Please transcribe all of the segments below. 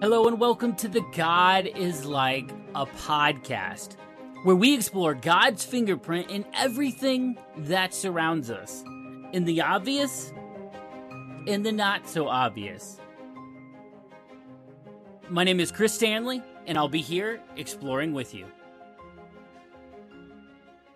Hello, and welcome to the God is Like a podcast, where we explore God's fingerprint in everything that surrounds us, in the obvious, in the not so obvious. My name is Chris Stanley, and I'll be here exploring with you.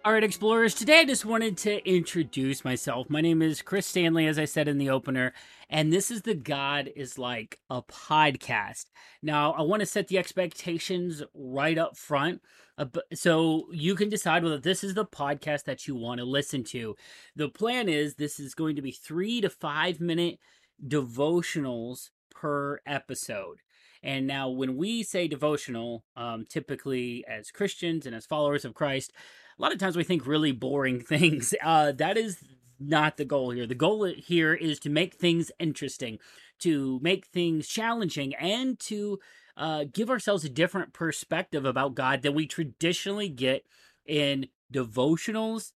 All right, explorers, today I just wanted to introduce myself. My name is Chris Stanley, as I said in the opener, and this is the God is Like a podcast. Now, I want to set the expectations right up front uh, so you can decide whether this is the podcast that you want to listen to. The plan is this is going to be three to five minute devotionals per episode. And now, when we say devotional, um, typically as Christians and as followers of Christ, a lot of times we think really boring things. Uh, that is not the goal here. The goal here is to make things interesting, to make things challenging, and to uh, give ourselves a different perspective about God than we traditionally get in devotionals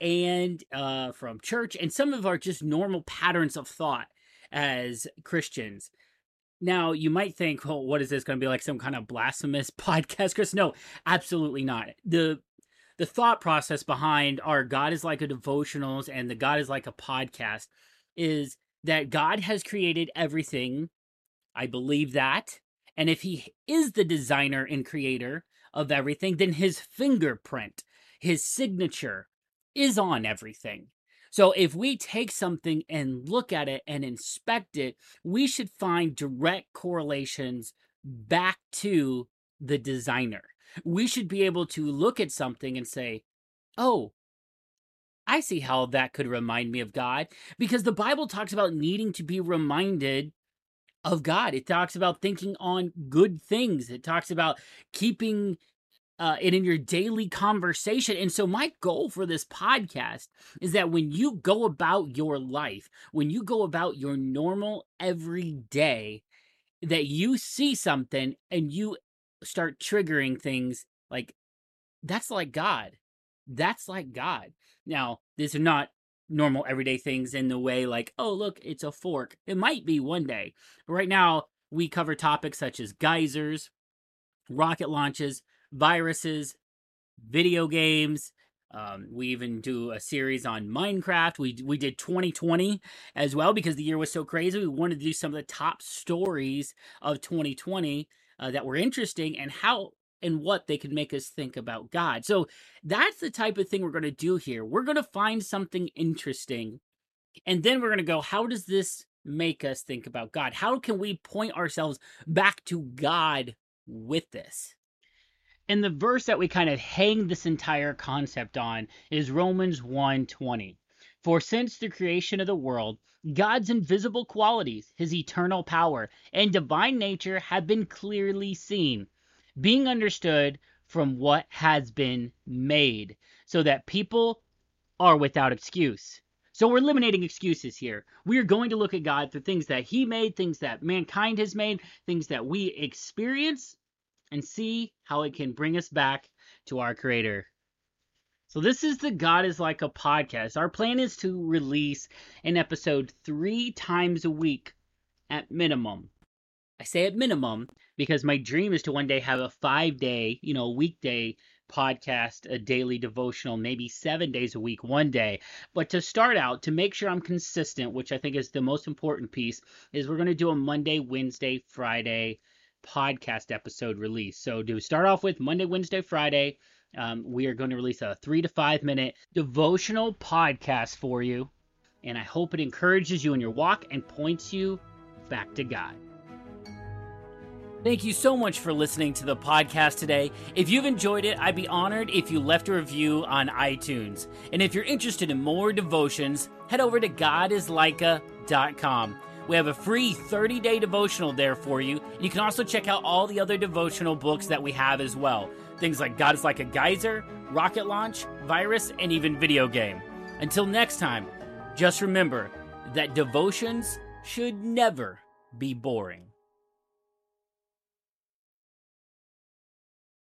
and uh, from church and some of our just normal patterns of thought as Christians. Now, you might think, well, what is this going to be like some kind of blasphemous podcast, Chris? No, absolutely not. The the thought process behind our God is like a devotionals and the God is like a podcast is that God has created everything. I believe that. And if he is the designer and creator of everything, then his fingerprint, his signature is on everything. So if we take something and look at it and inspect it, we should find direct correlations back to the designer we should be able to look at something and say, oh, I see how that could remind me of God. Because the Bible talks about needing to be reminded of God. It talks about thinking on good things, it talks about keeping uh, it in your daily conversation. And so, my goal for this podcast is that when you go about your life, when you go about your normal everyday, that you see something and you start triggering things like that's like God. That's like God. Now, these are not normal everyday things in the way like, oh, look, it's a fork. It might be one day. But right now, we cover topics such as geysers, rocket launches, viruses, video games. Um, we even do a series on Minecraft. We we did 2020 as well because the year was so crazy. We wanted to do some of the top stories of 2020 uh, that were interesting and how and what they could make us think about God. So that's the type of thing we're going to do here. We're going to find something interesting and then we're going to go, how does this make us think about God? How can we point ourselves back to God with this? And the verse that we kind of hang this entire concept on is Romans 1:20. For since the creation of the world, God's invisible qualities, his eternal power, and divine nature have been clearly seen, being understood from what has been made, so that people are without excuse. So we're eliminating excuses here. We are going to look at God through things that he made, things that mankind has made, things that we experience, and see how it can bring us back to our creator. So this is the God is Like a podcast. Our plan is to release an episode three times a week at minimum. I say at minimum because my dream is to one day have a five day, you know, weekday podcast, a daily devotional, maybe seven days a week, one day. But to start out, to make sure I'm consistent, which I think is the most important piece, is we're going to do a Monday, Wednesday, Friday podcast episode release. So to start off with Monday, Wednesday, Friday, um, we are going to release a three to five minute devotional podcast for you. And I hope it encourages you in your walk and points you back to God. Thank you so much for listening to the podcast today. If you've enjoyed it, I'd be honored if you left a review on iTunes. And if you're interested in more devotions, head over to godislikea.com. We have a free 30 day devotional there for you. And you can also check out all the other devotional books that we have as well. Things like God is like a geyser, rocket launch, virus, and even video game. Until next time, just remember that devotions should never be boring.